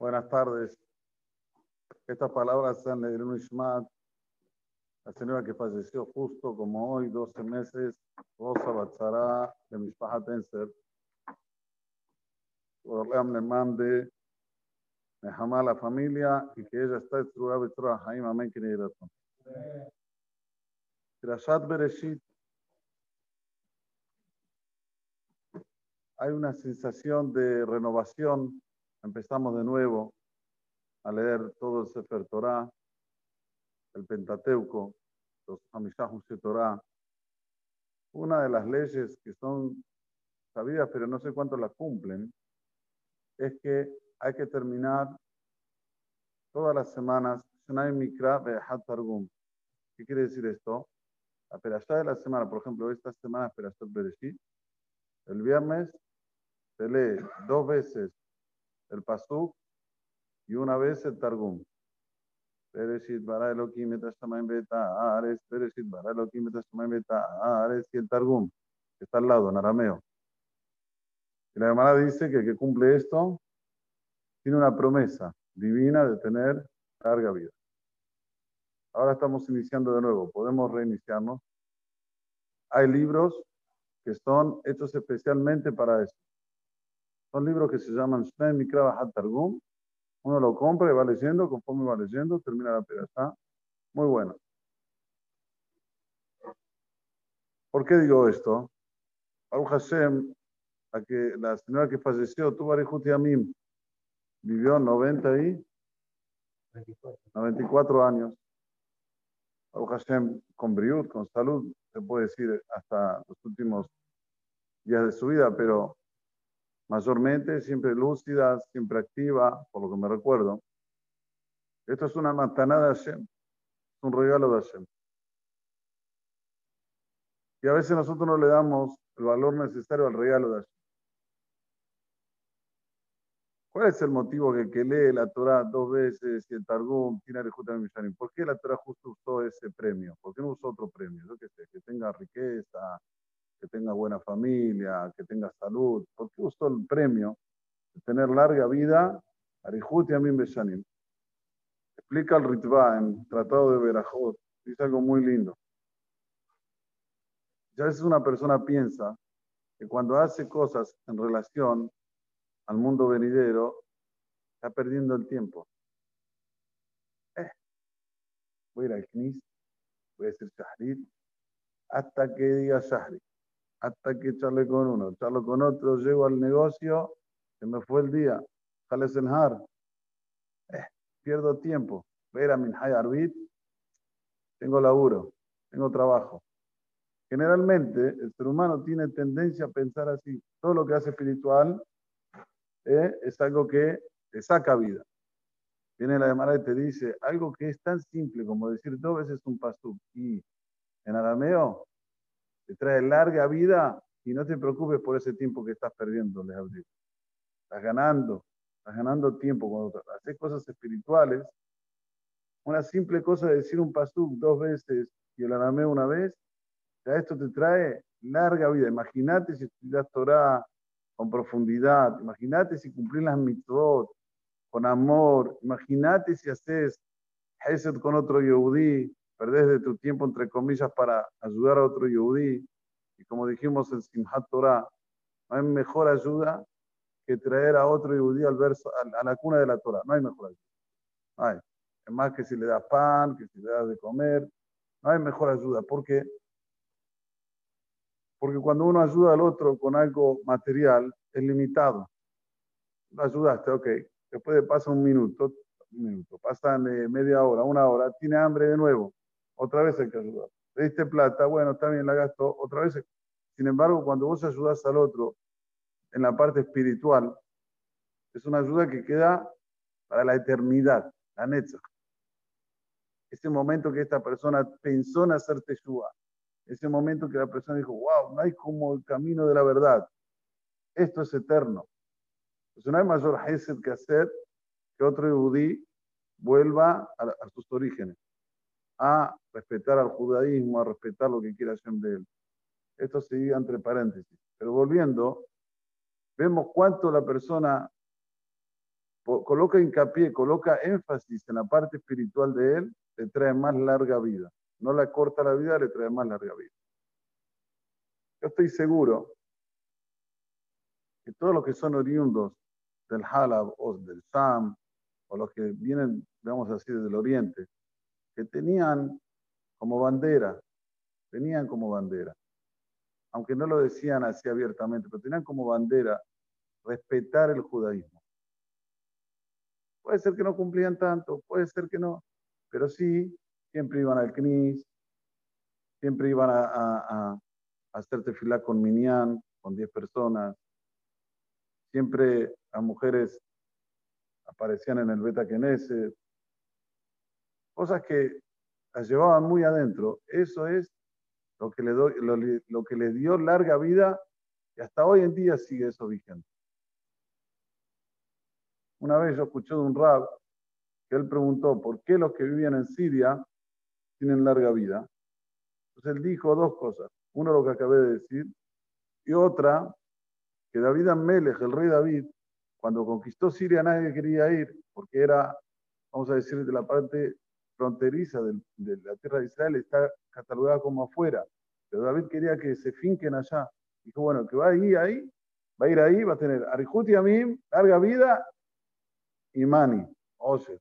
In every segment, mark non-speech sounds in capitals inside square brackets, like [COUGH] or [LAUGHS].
Buenas tardes. Estas palabras en el Ishmat, la señora que falleció justo como hoy, 12 meses, Rosa Batzara de Mishpahat Enser. Orleam le mande Nehama a la familia y que ella está estruada Betra Haim, amén, que razón. Krashat Bereshit. Hay una sensación de renovación empezamos de nuevo a leer todo el Sefer Torah, el Pentateuco, los Hamishahus de Torah. Una de las leyes que son sabidas, pero no sé cuánto las cumplen, es que hay que terminar todas las semanas Mikra Targum. ¿Qué quiere decir esto? La perashá de la semana, por ejemplo, esta semana Bereshit, el viernes se lee dos veces el Pasuk y una vez el Targum. Pereshit bara Elohim et beta ares, Pereshit bara Elohim et beta ares y el Targum, que está al lado en arameo. Y la hermana dice que el que cumple esto tiene una promesa divina de tener larga vida. Ahora estamos iniciando de nuevo, podemos reiniciarnos. Hay libros que son hechos especialmente para eso. Son libros que se llaman Shnei Mikra Targum. Uno lo compra y va leyendo, conforme va leyendo, termina la está Muy bueno. ¿Por qué digo esto? Baruch Hashem, a que la señora que falleció, Arihut Amim, vivió 90 y 94 años. Baruch Hashem, con briut, con salud, se puede decir hasta los últimos días de su vida, pero mayormente siempre lúcida, siempre activa, por lo que me recuerdo. Esto es una matanada de Hashem, es un regalo de Hashem. Y a veces nosotros no le damos el valor necesario al regalo de Hashem. ¿Cuál es el motivo que que lee la Torah dos veces y el Targum tiene ¿Por qué la Torah justo usó ese premio? ¿Por qué no usó otro premio? Yo qué sé, que tenga riqueza, que tenga buena familia, que tenga salud. ¿Por qué usó el premio de tener larga vida? Arihut Amin Beshanim. Explica el Ritva en Tratado de Berajot. Dice algo muy lindo. Ya a veces una persona piensa que cuando hace cosas en relación al mundo venidero, está perdiendo el tiempo. Eh, voy a ir al Knis, voy a decir Shahrit, hasta que diga Shahrit hasta que charle con uno, charlo con otro, llego al negocio, se me fue el día, jales el eh, pierdo tiempo, ver a Minhay Arbit, tengo laburo, tengo trabajo. Generalmente el ser humano tiene tendencia a pensar así, todo lo que hace espiritual eh, es algo que te saca vida. Viene la demanda y te dice algo que es tan simple como decir dos veces un pasú y en arameo te trae larga vida y no te preocupes por ese tiempo que estás perdiendo, les abrí. Estás ganando, estás ganando tiempo cuando haces cosas espirituales. Una simple cosa de decir un pasuk dos veces y el arameo una vez, ya esto te trae larga vida. Imagínate si estudias Torah con profundidad, imagínate si cumplís las mitzvot con amor, imagínate si haces Hesed con otro Yehudi, perdés de tu tiempo, entre comillas, para ayudar a otro yudí. Y como dijimos en Simhat Torah, no hay mejor ayuda que traer a otro yudí al verso, a, la cuna de la Torah. No hay mejor ayuda. No hay. Es más que si le das pan, que si le das de comer. No hay mejor ayuda. ¿Por qué? Porque cuando uno ayuda al otro con algo material, es limitado. Lo ayudaste, ok. Después de pasar un minuto, un minuto, pasan eh, media hora, una hora, tiene hambre de nuevo otra vez hay que ayudar. Le diste plata, bueno, está bien, la gasto, otra vez. Sin embargo, cuando vos ayudas al otro en la parte espiritual, es una ayuda que queda para la eternidad, la netza. Ese momento que esta persona pensó en hacer teshuva, ese momento que la persona dijo, wow, no hay como el camino de la verdad. Esto es eterno. Entonces no hay mayor hesed que hacer que otro yudí vuelva a sus orígenes a respetar al judaísmo, a respetar lo que quiera hacer de él. Esto se diga entre paréntesis. Pero volviendo, vemos cuánto la persona coloca hincapié, coloca énfasis en la parte espiritual de él, le trae más larga vida. No la corta la vida, le trae más larga vida. Yo estoy seguro que todos los que son oriundos del Halab o del Sam, o los que vienen, digamos así, desde el oriente, que tenían como bandera, tenían como bandera, aunque no lo decían así abiertamente, pero tenían como bandera respetar el judaísmo. Puede ser que no cumplían tanto, puede ser que no, pero sí, siempre iban al CNIS, siempre iban a, a, a con Minyan, con 10 personas, siempre las mujeres aparecían en el Beta Knesset, cosas que las llevaban muy adentro. Eso es lo que, le lo, que le dio larga vida y hasta hoy en día sigue eso vigente. Una vez yo escuché de un rab que él preguntó por qué los que vivían en Siria tienen larga vida. Entonces él dijo dos cosas. Uno lo que acabé de decir y otra que David Amelech, el rey David, cuando conquistó Siria nadie quería ir porque era, vamos a decir, de la parte fronteriza de, la tierra de Israel, está catalogada como afuera. Pero David quería que se finquen allá. Dijo, bueno, que va a ir ahí, va a ir ahí, va a tener Arihut y Amim, larga vida y Mani, Oye.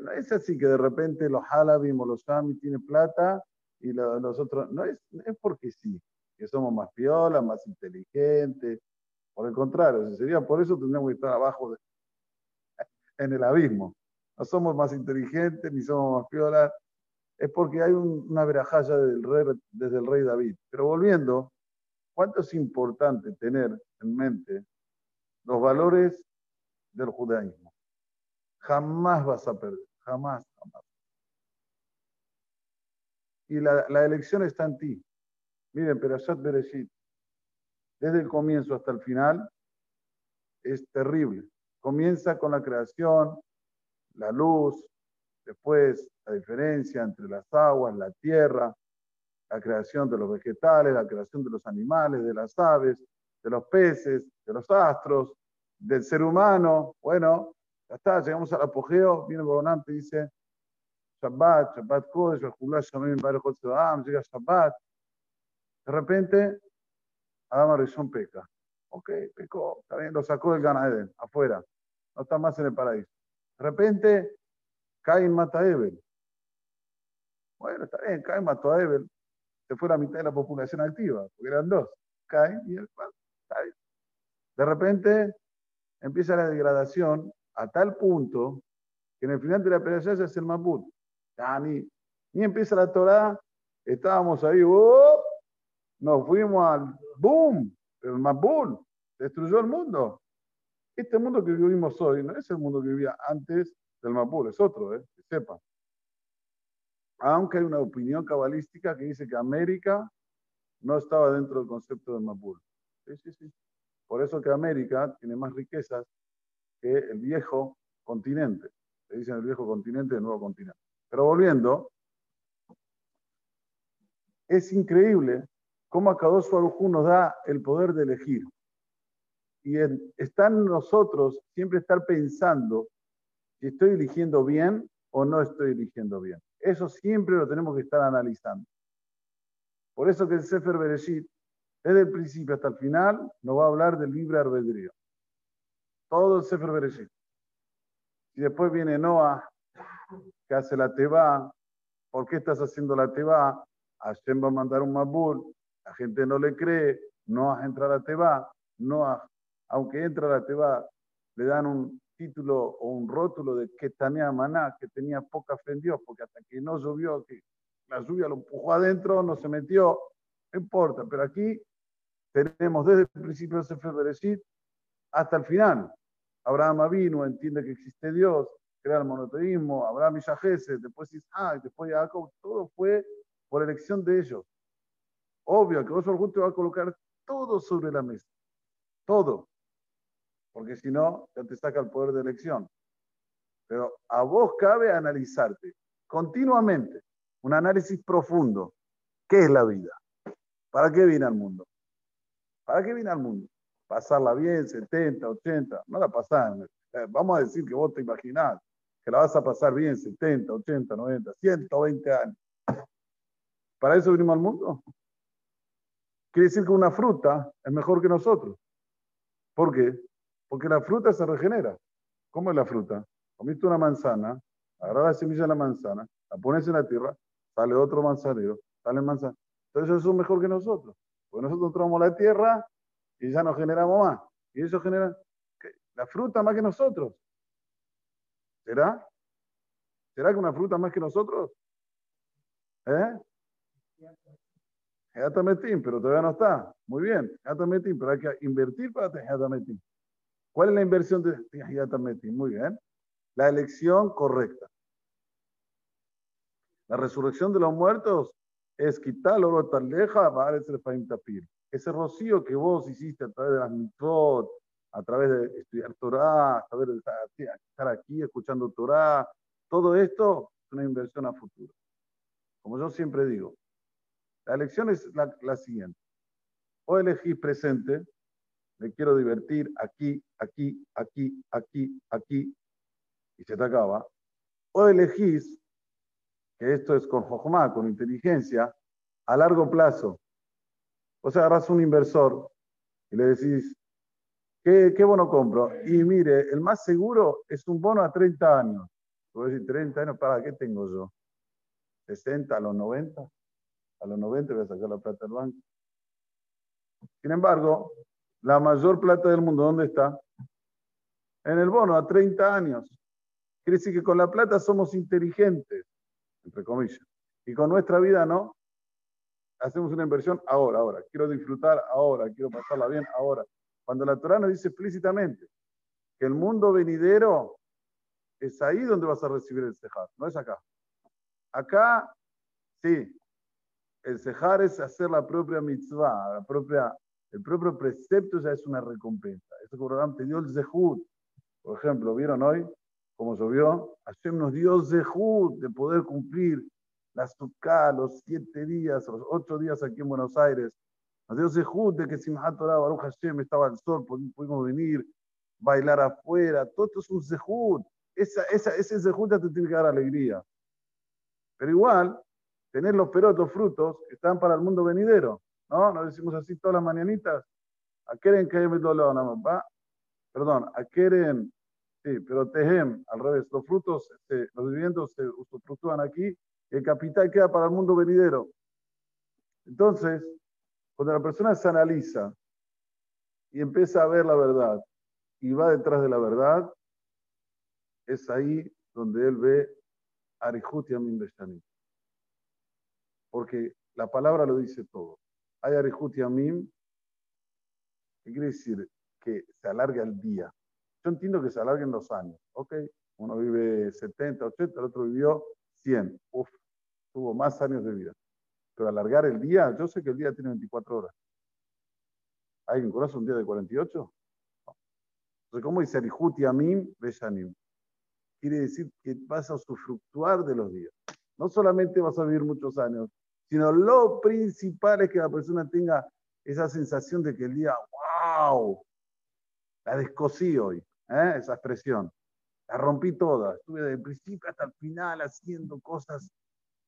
No es así que de repente los Halabim o los Sami tienen plata y los, otros. No es, es porque sí, que somos más piolas, más inteligentes. Por el contrario, sería por eso tendríamos que estar abajo [LAUGHS] en el abismo. No somos más inteligentes ni somos más piolas. Es porque hay una verajaya del rey, desde el rey David. Pero volviendo, ¿cuánto es importante tener en mente los valores del judaísmo? Jamás vas a perder, jamás, jamás. Y la, la elección está en ti. Miren, Perashat Bereshit, desde el comienzo hasta el final, es terrible. Comienza con la creación, la luz, después la diferencia entre las aguas, la tierra, la creación de los vegetales, la creación de los animales, de las aves, de los peces, de los astros, del ser humano. Bueno, ya está, llegamos al apogeo, viene Boronante y dice, Shabbat, Shabbat Kodesh, llega Shabbat. De repente, Adam Arishon peca. Ok, pecó, bien, lo sacó del Gan afuera. No está más en el paraíso. De repente, Cain mata a Ebel. Bueno, está bien, Cain mató a Ebel. Se fue la mitad de la población activa, porque eran dos, Cain y el De repente, empieza la degradación a tal punto que en el final de la operación se hace el Maput. Ni, ni empieza la Torah, estábamos ahí, ¡oh! nos fuimos al boom, el Mapul, destruyó el mundo. Este mundo que vivimos hoy no es el mundo que vivía antes del Mapul, es otro, ¿eh? que sepa. Aunque hay una opinión cabalística que dice que América no estaba dentro del concepto del Mapul. Sí, sí, sí. Por eso que América tiene más riquezas que el viejo continente. Se dicen el viejo continente el nuevo continente. Pero volviendo, es increíble cómo Akadosh Baruj nos da el poder de elegir y está en nosotros siempre estar pensando si estoy eligiendo bien o no estoy eligiendo bien. Eso siempre lo tenemos que estar analizando. Por eso que el Sefer Bereshit, desde el principio hasta el final, nos va a hablar del libre albedrío. Todo el Sefer Bereshit. Y después viene Noah, que hace la teba. ¿Por qué estás haciendo la teba? Hashem va a mandar un mabul. La gente no le cree. Noah entra a la teba. Noah aunque entra la Teba, le dan un título o un rótulo de que tenía maná, que tenía poca fe en Dios, porque hasta que no llovió, que la lluvia lo empujó adentro, no se metió, no importa, pero aquí tenemos desde el principio de Sefer hasta el final. Abraham vino, entiende que existe Dios, crea el monoteísmo, Abraham y Yahese, después Isaac, después Jacob, todo fue por elección de ellos. Obvio que vos te va a colocar todo sobre la mesa, todo porque si no, ya te saca el poder de elección. Pero a vos cabe analizarte continuamente, un análisis profundo. ¿Qué es la vida? ¿Para qué viene al mundo? ¿Para qué viene al mundo? Pasarla bien, 70, 80, no la pasás Eh, vamos a decir que vos te imaginás que la vas a pasar bien 70, 80, 90, 120 años. ¿Para eso venimos al mundo? Quiere decir que una fruta es mejor que nosotros. ¿Por qué? Porque la fruta se regenera. ¿Cómo es la fruta? Comiste una manzana, agarras la semilla de la manzana, la pones en la tierra, sale otro manzanero, sale manzana. Entonces eso es mejor que nosotros. Porque nosotros entramos la tierra y ya nos generamos más. Y eso genera la fruta más que nosotros. ¿Será? ¿Será que una fruta más que nosotros? ¿Eh? Metín, pero todavía no está. Muy bien, Metín, pero hay que invertir para Metín. ¿Cuál es la inversión de Metín? Muy bien. La elección correcta. La resurrección de los muertos es quitar el oro taleja, tapir. Ese rocío que vos hiciste a través de las mitzvot, a través de estudiar Torah, a través de estar aquí escuchando Torah, todo esto es una inversión a futuro. Como yo siempre digo, la elección es la, siguiente. O elegís presente, me quiero divertir aquí, aquí, aquí, aquí, aquí, y se te acaba. O elegís, que esto es con jojma, con inteligencia, a largo plazo. O sea, agarras un inversor y le decís, ¿qué, ¿qué, bono compro? Y mire, el más seguro es un bono a 30 años. Voy a decir, 30 años, ¿para qué tengo yo? ¿60 a los 90? a los 90 voy a sacar la plata del banco. Sin embargo, la mayor plata del mundo, ¿dónde está? En el bono, a 30 años. Quiere decir que con la plata somos inteligentes, entre comillas. Y con nuestra vida no. Hacemos una inversión ahora, ahora. Quiero disfrutar ahora, quiero pasarla bien ahora. Cuando la Torah nos dice explícitamente que el mundo venidero es ahí donde vas a recibir el cejar, no es acá. Acá, sí, el cejar es hacer la propia mitzvah, la propia, el propio precepto ya es una recompensa. Eso que te dio el zehut. Por ejemplo, ¿vieron hoy cómo llovió? Hashem nos dio zehut de poder cumplir la sukkah, los siete días, los ocho días aquí en Buenos Aires. Nos dio zehut de que Simhat Torah, Baruch Hashem, estaba al sol, pudimos venir, bailar afuera. Todo esto es un zehut. Esa, esa, ese zehut ya te tiene que dar alegría. Pero igual, tener los perotos, frutos, están para el mundo venidero. ¿No? Nos decimos así todas las mañanitas. A queren que va. Perdón, a queren, sí, pero tejem, al revés. Los frutos, este, los viviendos se usufructúan aquí y el capital queda para el mundo venidero. Entonces, cuando la persona se analiza y empieza a ver la verdad y va detrás de la verdad, es ahí donde él ve Amin porque la palabra lo dice todo. Hay Arihut Yamim, ¿qué quiere decir? Que se alarga el día. Yo entiendo que se alarguen los años, ¿ok? Uno vive 70, 80, el otro vivió 100. Uf, tuvo más años de vida. Pero alargar el día, yo sé que el día tiene 24 horas. ¿Alguien conoce un día de 48? Entonces, ¿cómo dice Arihut Yamim Beshanim? Quiere decir que vas a usufructuar de los días. No solamente vas a vivir muchos años, sino lo principal es que la persona tenga esa sensación de que el día, wow, la descosí hoy, ¿eh? esa expresión. La rompí toda. Estuve desde el principio hasta el final haciendo cosas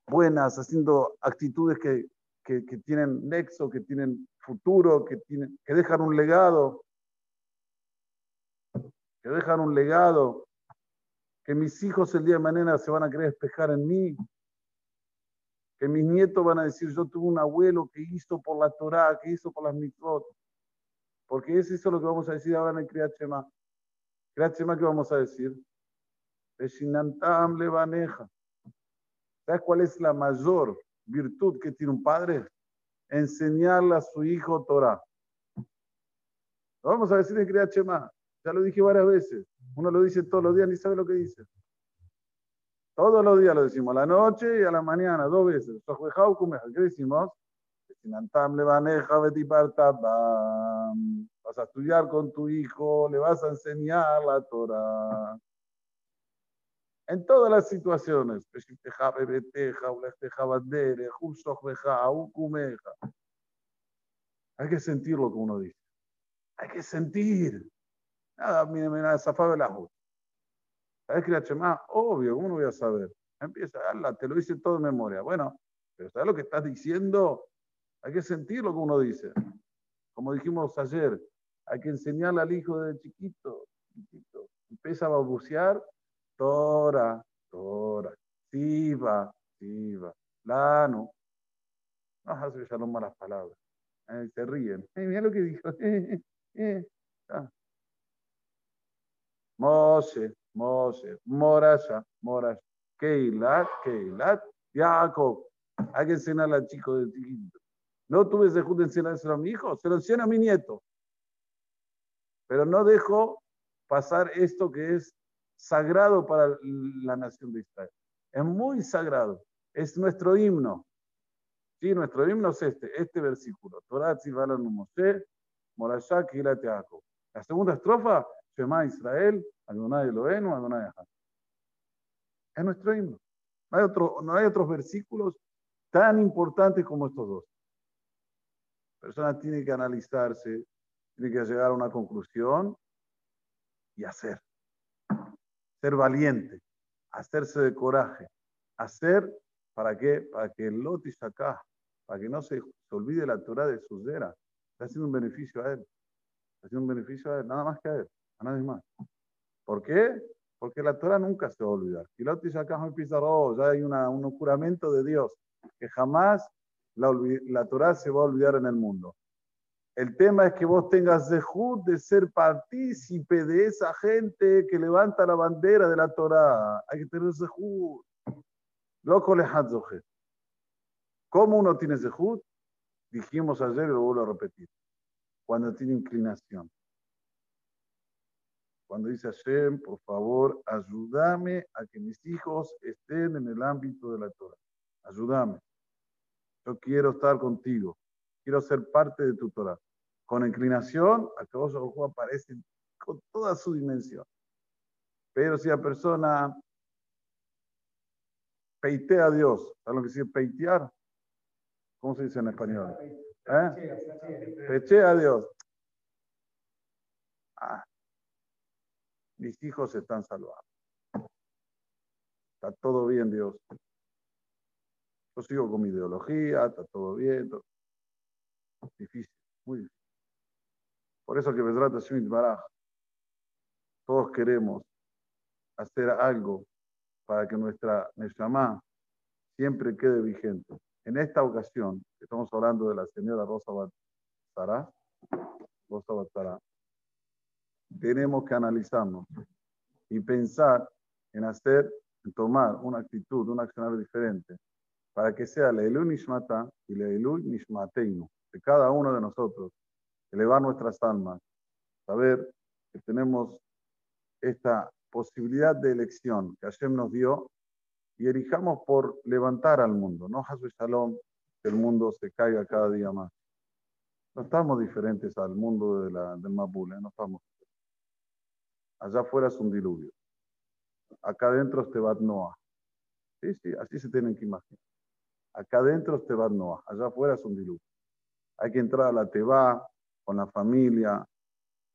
buenas, haciendo actitudes que, que, tienen nexo, que tienen futuro, que, tienen, que dejan un legado. Que dejan un legado. Que mis hijos el día de mañana se van a querer despejar en mí que mis nietos van a decir, yo tuve un abuelo que hizo por la Torah, que hizo por las mitzvot. Porque es eso lo que vamos a decir ahora en el Kriyat Shema. Kriyat Shema, ¿qué vamos a decir? levaneja. ¿Sabes cuál es la mayor virtud que tiene un padre? Enseñarle a su hijo Torah. Lo vamos a decir en Kriyat Shema. Ya lo dije varias veces. Uno lo dice todos los días, ni sabe lo que dice. Todos los días lo decimos, a la noche y a la mañana, dos veces. ¿Qué decimos? Vas a estudiar con tu hijo, le vas a enseñar la Torah. En todas las situaciones. Hay que sentir lo que uno dice. Hay que sentir. Nada, mira, mira, zafaba la ¿Sabes la chema? Obvio, ¿cómo no voy a saber? Empieza, Allah, te lo hice todo de memoria. Bueno, pero ¿sabes lo que estás diciendo? Hay que sentir lo que uno dice. Como dijimos ayer, hay que enseñarle al hijo de chiquito, chiquito. Empieza a balbucear, Tora, Tora, Siva, Siva, Lano. No hace ya no malas palabras. Eh, se ríen. [LAUGHS] Eh, mira lo que dijo. [LAUGHS] Eh, ah. Moshe, Moshe, Morasha, Morasha, Keilat, Keilat, Jacob. Hay que enseñarle al chico de chiquito. No tuve ese de enseñárselo a mi hijo, se lo enseño a mi nieto. Pero no dejo pasar esto que es sagrado para la nación de Israel. Es muy sagrado. Es nuestro himno. Sí, nuestro himno es este, este versículo. Torah Moshe, Morashak La segunda estrofa, Shema Israel, Adonai Elohenu, Adonai Ahad. Es nuestro himno. No hay, otro, no hay otros versículos tan importantes como estos dos. La persona tiene que analizarse, tiene que llegar a una conclusión y hacer. Ser valiente, hacerse de coraje. Hacer, ¿para qué? Para que el lotis acá, para que no se, olvide la Torah de sus deras. Está haciendo un beneficio a él. Está haciendo un beneficio a él, nada más que a él, a nadie más. ¿Por qué? Porque la Torah nunca se va a olvidar. Y lotis acá ya hay una, un juramento de Dios que jamás la, la Torah se va a olvidar en el mundo. El tema es que vos tengas dejud de ser partícipe de esa gente que levanta la bandera de la Torah. Hay que tener zehud. Loco le ¿Cómo uno tiene zehud? Dijimos ayer y lo vuelvo a repetir. Cuando tiene inclinación. Cuando dice Hashem, por favor, ayúdame a que mis hijos estén en el ámbito de la Torah. Ayúdame. Yo quiero estar contigo. Quiero ser parte de tu Torah. Con inclinación, juego aparece con toda su dimensión. Pero si la persona peitea a Dios, ¿sabes lo que significa peitear? ¿Cómo se dice en español? ¿Eh? Pechea a Dios. Ah, mis hijos están salvados. Está todo bien, Dios. Yo sigo con mi ideología, está todo bien. Difícil, muy difícil. Por eso que Besrat Hashem Baraj, todos queremos hacer algo para que nuestra Neshama siempre quede vigente. En esta ocasión, estamos hablando de la señora Rosa Batzara, Rosa Batzara, tenemos que analizarnos y pensar en hacer, en tomar una actitud, un accionar diferente para que sea la Elu Nishmata y la Elu Nishmateinu, de cada uno de nosotros, elevar nuestras almas, saber que tenemos esta posibilidad de elección que Hashem nos dio y elijamos por levantar al mundo, no Hasu Shalom, que el mundo se caiga cada día más. No estamos diferentes al mundo de la, del Mabule, no estamos. Allá afuera es un diluvio. Acá adentro es Tebat Noah. Sí, sí, así se tienen que imaginar. Acá adentro es Tebat Noah, allá afuera es un diluvio. Hay que entrar a la Teba con la familia,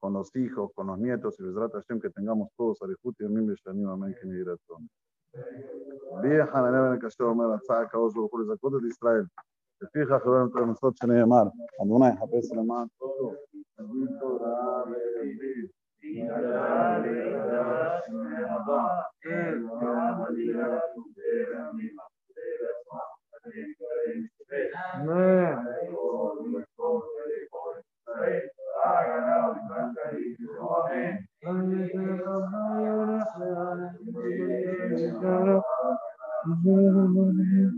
con los hijos, con los nietos, y les que tengamos todos Arihut y Amim Beshanim, amén, que me dirá todo. Vieja la neve en el castillo de la Tzaka, os lo juro, Zakot de Israel. לפיכך חבר entre nosotros שנאמר, אדוני חפש למען טובו, תבין תורה ואביב, Mm-hmm.